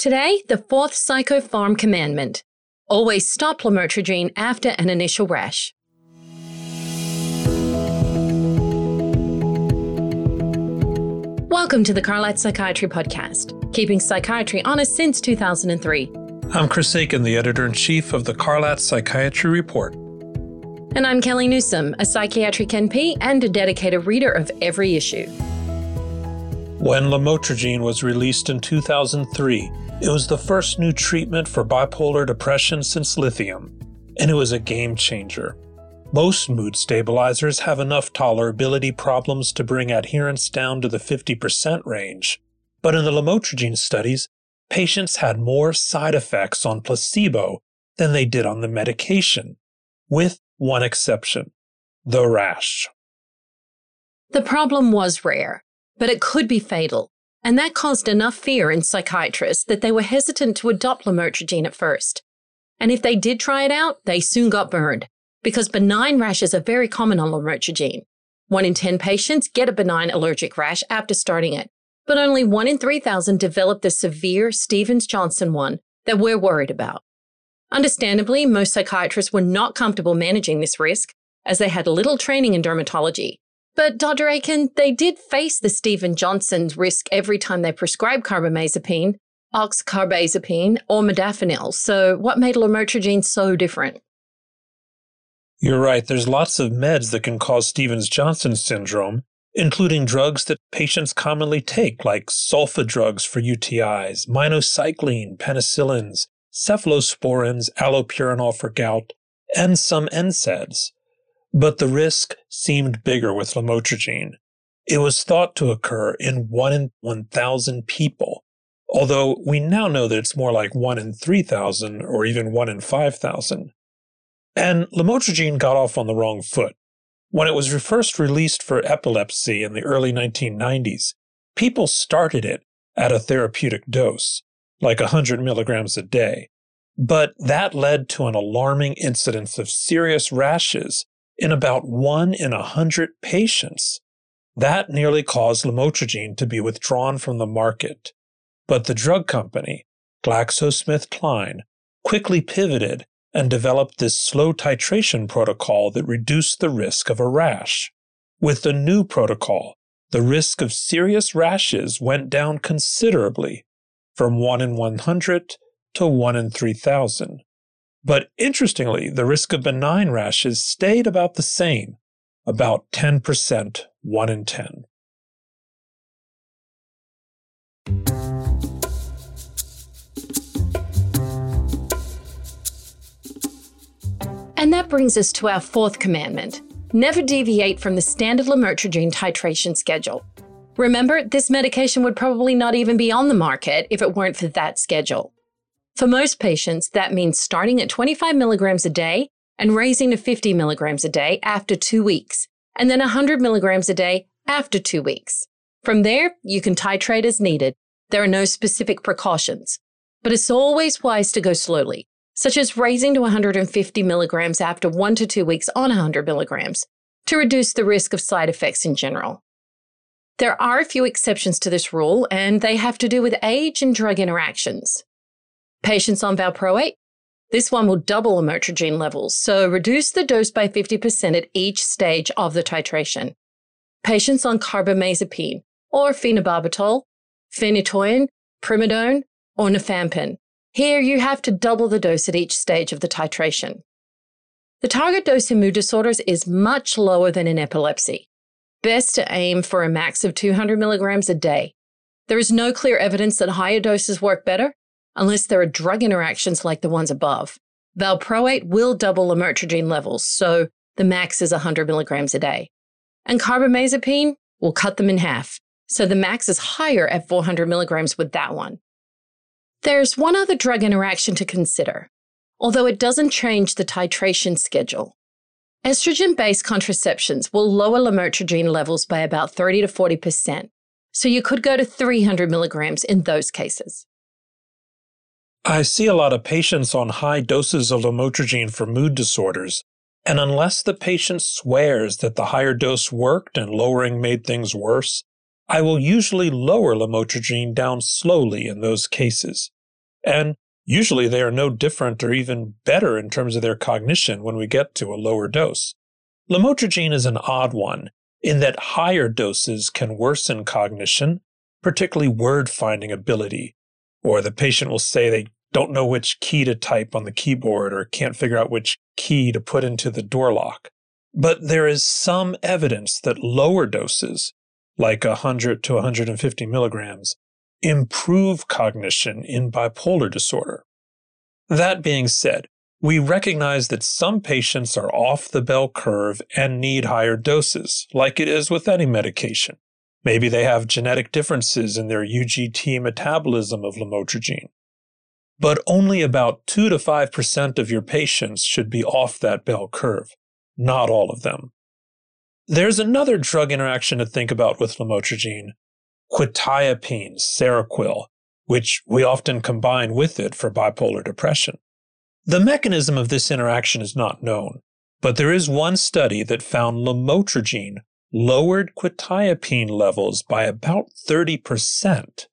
Today, the fourth psychopharm commandment always stop lamotrigine after an initial rash. Welcome to the Carlat Psychiatry Podcast, keeping psychiatry honest since 2003. I'm Chris Aiken, the editor in chief of the Carlat Psychiatry Report. And I'm Kellie Newsome, a psychiatric NP and a dedicated reader of every issue. When lamotrigine was released in 2003, it was the first new treatment for bipolar depression since lithium, and it was a game changer. Most mood stabilizers have enough tolerability problems to bring adherence down to the 50% range, but in the lamotrigine studies, patients had more side effects on placebo than they did on the medication, with one exception the rash. The problem was rare, but it could be fatal, and that caused enough fear in psychiatrists that they were hesitant to adopt lamotrigine at first. And if they did try it out, they soon got burned, because benign rashes are very common on lamotrigine. One in 10 patients get a benign allergic rash after starting it, but only one in 3,000 develop the severe Stevens Johnson one that we're worried about. Understandably, most psychiatrists were not comfortable managing this risk, as they had little training in dermatology but Dr. Aiken, they did face the Stevens Johnson risk every time they prescribed carbamazepine, oxcarbazepine, or modafinil. So what made lamotrigine so different? You're right. There's lots of meds that can cause Stevens-Johnson syndrome, including drugs that patients commonly take, like sulfa drugs for UTIs, minocycline, penicillins, cephalosporins, allopurinol for gout, and some NSAIDs. But the risk seemed bigger with lamotrigine. It was thought to occur in 1 in 1,000 people, although we now know that it's more like 1 in 3,000 or even 1 in 5,000. And lamotrigine got off on the wrong foot. When it was first released for epilepsy in the early 1990s, people started it at a therapeutic dose, like 100 milligrams a day. But that led to an alarming incidence of serious rashes in about one in a hundred patients. That nearly caused lamotrigine to be withdrawn from the market. But the drug company, GlaxoSmithKline, quickly pivoted and developed this slow titration protocol that reduced the risk of a rash. With the new protocol, the risk of serious rashes went down considerably from 1 in 100 to 1 in 3,000. But interestingly, the risk of benign rashes stayed about the same, about 10%, 1 in 10. And that brings us to our fourth commandment never deviate from the standard lamotrigine titration schedule. Remember, this medication would probably not even be on the market if it weren't for that schedule. For most patients, that means starting at 25 milligrams a day and raising to 50 milligrams a day after two weeks, and then 100 milligrams a day after two weeks. From there, you can titrate as needed. There are no specific precautions, but it's always wise to go slowly, such as raising to 150 milligrams after one to two weeks on 100 milligrams to reduce the risk of side effects in general. There are a few exceptions to this rule, and they have to do with age and drug interactions. Patients on valproate, this one will double lamotrigine levels, so reduce the dose by 50% at each stage of the titration. Patients on carbamazepine or phenobarbital, phenytoin, primidone, or rifampin. Here you have to double the dose at each stage of the titration. The target dose in mood disorders is much lower than in epilepsy. Best to aim for a max of 200 milligrams a day. There is no clear evidence that higher doses work better, unless there are drug interactions like the ones above. Valproate will double lamotrigine levels, so the max is 100 milligrams a day. And carbamazepine will cut them in half, so the max is higher at 400 milligrams with that one. There's one other drug interaction to consider, although it doesn't change the titration schedule. Estrogen based contraceptions will lower lamotrigine levels by about 30 to 40%, so you could go to 300 milligrams in those cases. I see a lot of patients on high doses of lamotrigine for mood disorders, and unless the patient swears that the higher dose worked and lowering made things worse, I will usually lower lamotrigine down slowly in those cases. And usually they are no different or even better in terms of their cognition when we get to a lower dose. Lamotrigine is an odd one in that higher doses can worsen cognition, particularly word finding ability, or the patient will say they don't know which key to type on the keyboard or can't figure out which key to put into the door lock. But there is some evidence that lower doses, like 100 to 150 milligrams, improve cognition in bipolar disorder. That being said, we recognize that some patients are off the bell curve and need higher doses, like it is with any medication. Maybe they have genetic differences in their UGT metabolism of lamotrigine. But only about 2 to 5% of your patients should be off that bell curve, not all of them. There's another drug interaction to think about with lamotrigine, quetiapine, Seroquel, which we often combine with it for bipolar depression. The mechanism of this interaction is not known, but there is one study that found lamotrigine lowered quetiapine levels by about 30%.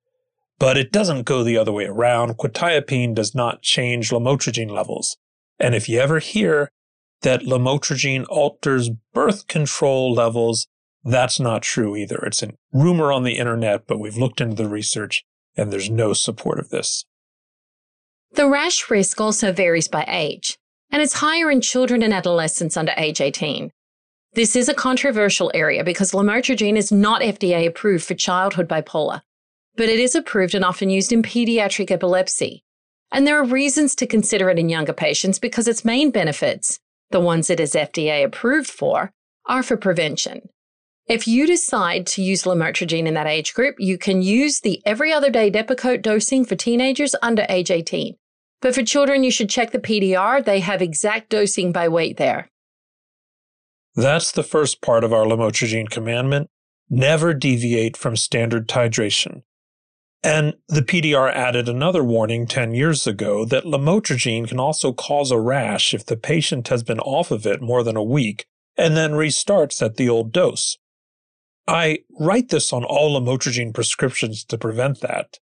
But it doesn't go the other way around. Quetiapine does not change lamotrigine levels. And if you ever hear that lamotrigine alters birth control levels, that's not true either. It's a rumor on the internet, but we've looked into the research and there's no support of this. The rash risk also varies by age, and it's higher in children and adolescents under age 18. This is a controversial area because lamotrigine is not FDA approved for childhood bipolar, but it is approved and often used in pediatric epilepsy. And there are reasons to consider it in younger patients because its main benefits, the ones it is FDA approved for, are for prevention. If you decide to use lamotrigine in that age group, you can use the every other day Depakote dosing for teenagers under age 18. But for children, you should check the PDR. They have exact dosing by weight there. That's the first part of our lamotrigine commandment never deviate from standard titration. And the PDR added another warning 10 years ago that lamotrigine can also cause a rash if the patient has been off of it more than a week and then restarts at the old dose. I write this on all lamotrigine prescriptions to prevent that.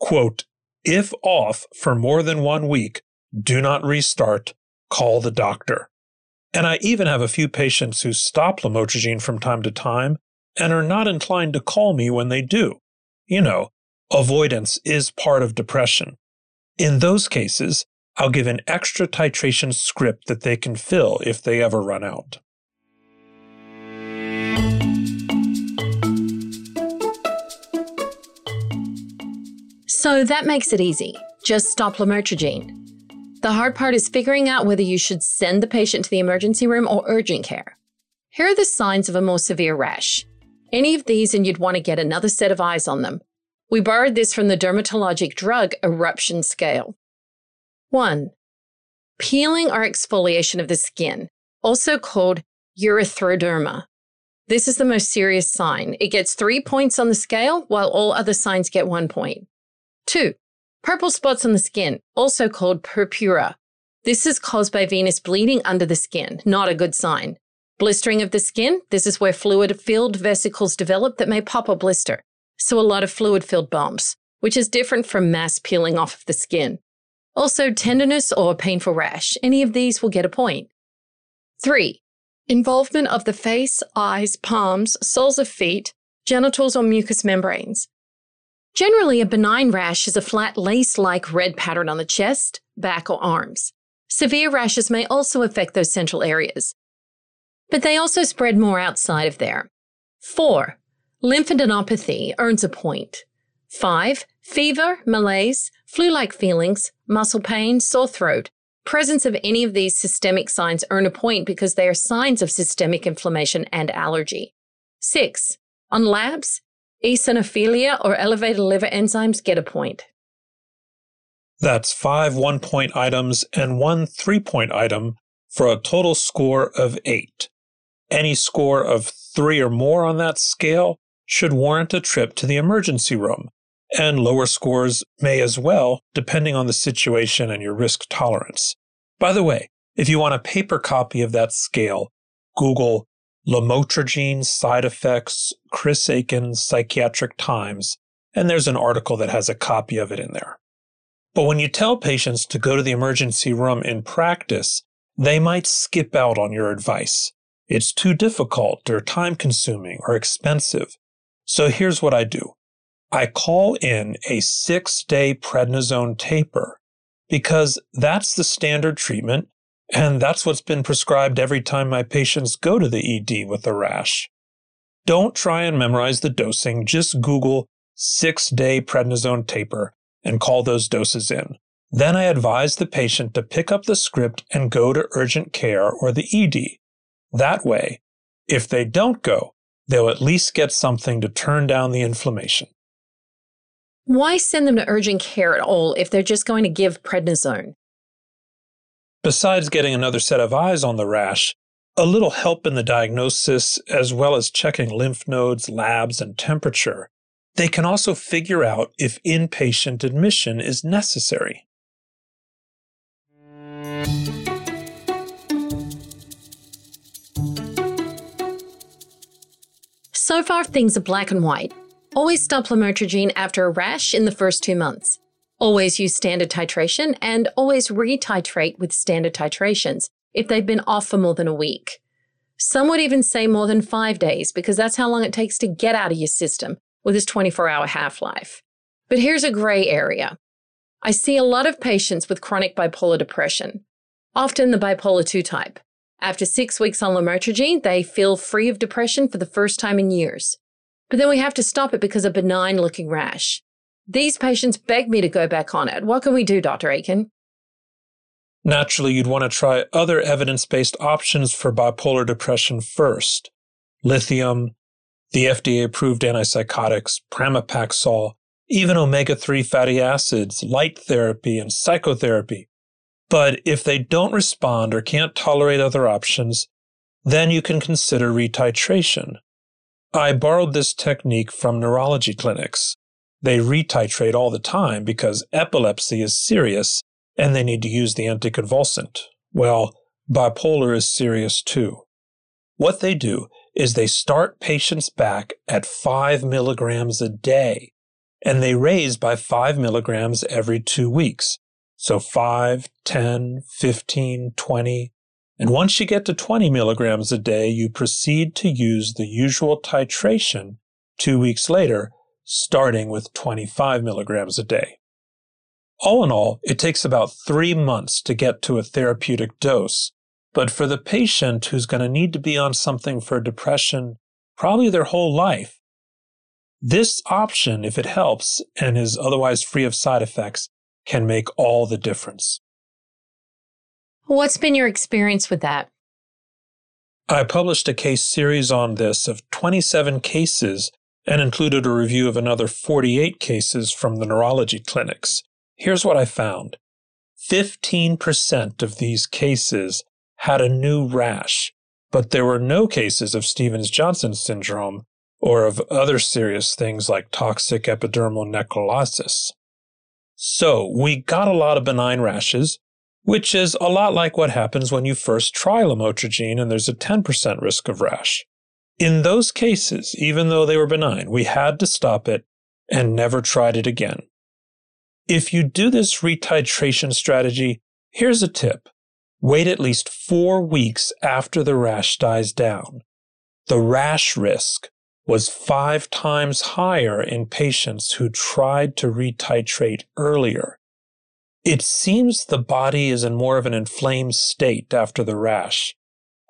Quote, if off for more than one week, do not restart, call the doctor. And I even have a few patients who stop lamotrigine from time to time and are not inclined to call me when they do. You know, avoidance is part of depression. In those cases, I'll give an extra titration script that they can fill if they ever run out. So that makes it easy. Just stop lamotrigine. The hard part is figuring out whether you should send the patient to the emergency room or urgent care. Here are the signs of a more severe rash. Any of these, and you'd want to get another set of eyes on them. We borrowed this from the dermatologic drug eruption scale. 1. Peeling or exfoliation of the skin, also called erythroderma. This is the most serious sign. It gets three points on the scale, while all other signs get one point. Two, purple spots on the skin, also called purpura. This is caused by venous bleeding under the skin, not a good sign. Blistering of the skin, this is where fluid filled vesicles develop that may pop or blister. So a lot of fluid filled bumps, which is different from mass peeling off of the skin. Also, tenderness or painful rash, any of these will get a point. Three, involvement of the face, eyes, palms, soles of feet, genitals, or mucous membranes. Generally, a benign rash is a flat lace like red pattern on the chest, back, or arms. Severe rashes may also affect those central areas, but they also spread more outside of there. 4. Lymphadenopathy earns a point. 5. Fever, malaise, flu like feelings, muscle pain, sore throat. Presence of any of these systemic signs earn a point because they are signs of systemic inflammation and allergy. 6. On labs, Eosinophilia or elevated liver enzymes get a point. That's five one point items and one three point item for a total score of eight. Any score of three or more on that scale should warrant a trip to the emergency room, and lower scores may as well, depending on the situation and your risk tolerance. By the way, if you want a paper copy of that scale, Google Lamotrigine Side Effects, Chris Aiken, Psychiatric Times, and there's an article that has a copy of it in there. But when you tell patients to go to the emergency room in practice, they might skip out on your advice. It's too difficult or time consuming or expensive. So here's what I do I call in a six day prednisone taper because that's the standard treatment and that's what's been prescribed every time my patients go to the ED with a rash. Don't try and memorize the dosing, just Google six day prednisone taper and call those doses in. Then I advise the patient to pick up the script and go to urgent care or the ED. That way, if they don't go, they'll at least get something to turn down the inflammation. Why send them to urgent care at all if they're just going to give prednisone? Besides getting another set of eyes on the rash, a little help in the diagnosis, as well as checking lymph nodes, labs, and temperature, they can also figure out if inpatient admission is necessary. So far, things are black and white. Always stop lamotrigine after a rash in the first two months. Always use standard titration and always retitrate with standard titrations if they've been off for more than a week. Some would even say more than five days because that's how long it takes to get out of your system with its 24 hour half life. But here's a gray area. I see a lot of patients with chronic bipolar depression, often the bipolar 2 type. After six weeks on lamotrigine, they feel free of depression for the first time in years. But then we have to stop it because of benign looking rash. These patients beg me to go back on it. What can we do, Dr. Aiken? Naturally, you'd want to try other evidence based options for bipolar depression first lithium, the FDA approved antipsychotics, pramipexole, even omega 3 fatty acids, light therapy, and psychotherapy. But if they don't respond or can't tolerate other options, then you can consider retitration, I borrowed this technique from neurology clinics. They retitrate all the time because epilepsy is serious and they need to use the anticonvulsant. Well, bipolar is serious too. What they do is they start patients back at 5 milligrams a day and they raise by 5 milligrams every two weeks. So 5, 10, 15, 20, and once you get to 20 milligrams a day, you proceed to use the usual titration two weeks later, starting with 25 milligrams a day. All in all, it takes about three months to get to a therapeutic dose. But for the patient who's going to need to be on something for depression probably their whole life, this option, if it helps and is otherwise free of side effects, can make all the difference. What's been your experience with that? I published a case series on this of 27 cases and included a review of another 48 cases from the neurology clinics. Here's what I found 15% of these cases had a new rash, but there were no cases of Stevens Johnson syndrome or of other serious things like toxic epidermal necrolysis. So we got a lot of benign rashes, which is a lot like what happens when you first try lamotrigine and there's a 10% risk of rash. In those cases, even though they were benign, we had to stop it and never tried it again. If you do this retitration strategy, here's a tip. Wait at least four weeks after the rash dies down. The rash risk was five times higher in patients who tried to retitrate earlier. It seems the body is in more of an inflamed state after the rash,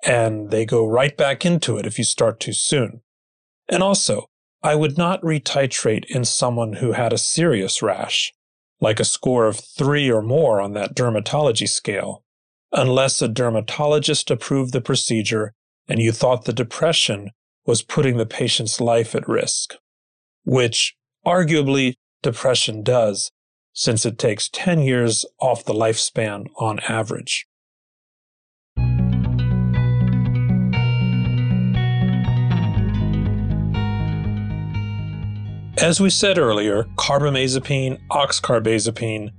and they go right back into it if you start too soon. And also, I would not retitrate in someone who had a serious rash, like a score of three or more on that dermatology scale, unless a dermatologist approved the procedure and you thought the depression was putting the patient's life at risk, which arguably depression does since it takes 10 years off the lifespan on average. As we said earlier, carbamazepine, oxcarbazepine,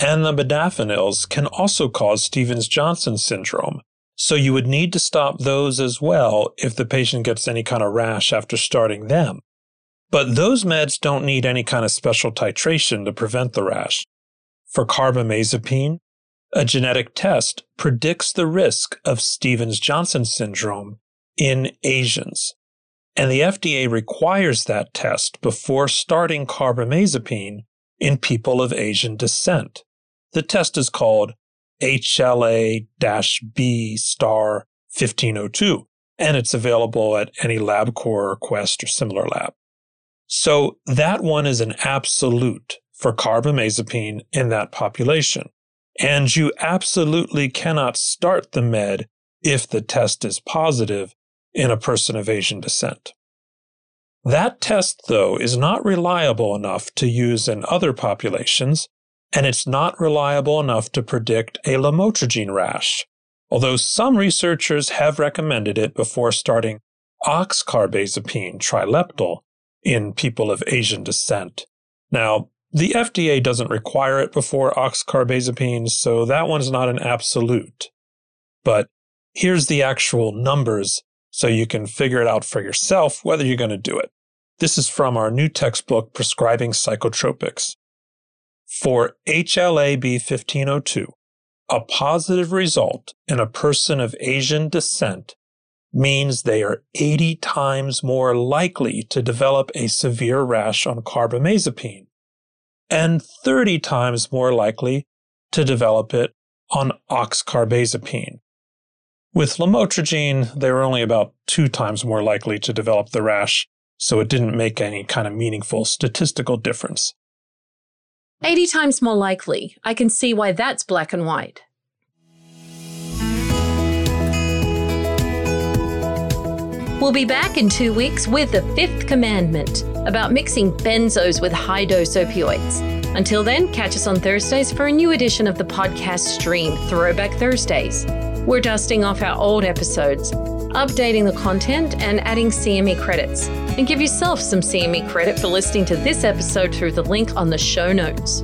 and the modafinils can also cause Stevens Johnson syndrome, so you would need to stop those as well if the patient gets any kind of rash after starting them. But those meds don't need any kind of special titration to prevent the rash. for carbamazepine, a genetic test predicts the risk of Stevens Johnson syndrome in Asians. And the FDA requires that test before starting carbamazepine in people of Asian descent. The test is called HLA B star 1502, and it's available at any LabCorp or Quest or similar lab. So that one is an absolute for carbamazepine in that population. And you absolutely cannot start the med if the test is positive in a person of Asian descent. That test, though, is not reliable enough to use in other populations, and it's not reliable enough to predict a lamotrigine rash, although some researchers have recommended it before starting oxcarbazepine trileptal in people of Asian descent. Now, the FDA doesn't require it before oxcarbazepine, so that one's not an absolute. But here's the actual numbers so you can figure it out for yourself whether you're going to do it. This is from our new textbook, Prescribing Psychotropics. For HLA-B 1502, a positive result in a person of Asian descent means they are 80 times more likely to develop a severe rash on carbamazepine and 30 times more likely to develop it on oxcarbazepine. With lamotrigine, they were only about two times more likely to develop the rash, so it didn't make any kind of meaningful statistical difference. 80 times more likely. I can see why that's black and white. We'll be back in two weeks with the fifth commandment about mixing benzos with high dose opioids. Until then, catch us on Thursdays for a new edition of the podcast stream, Throwback Thursdays. We're dusting off our old episodes, updating the content, and adding CME credits. And give yourself some CME credit for listening to this episode through the link on the show notes.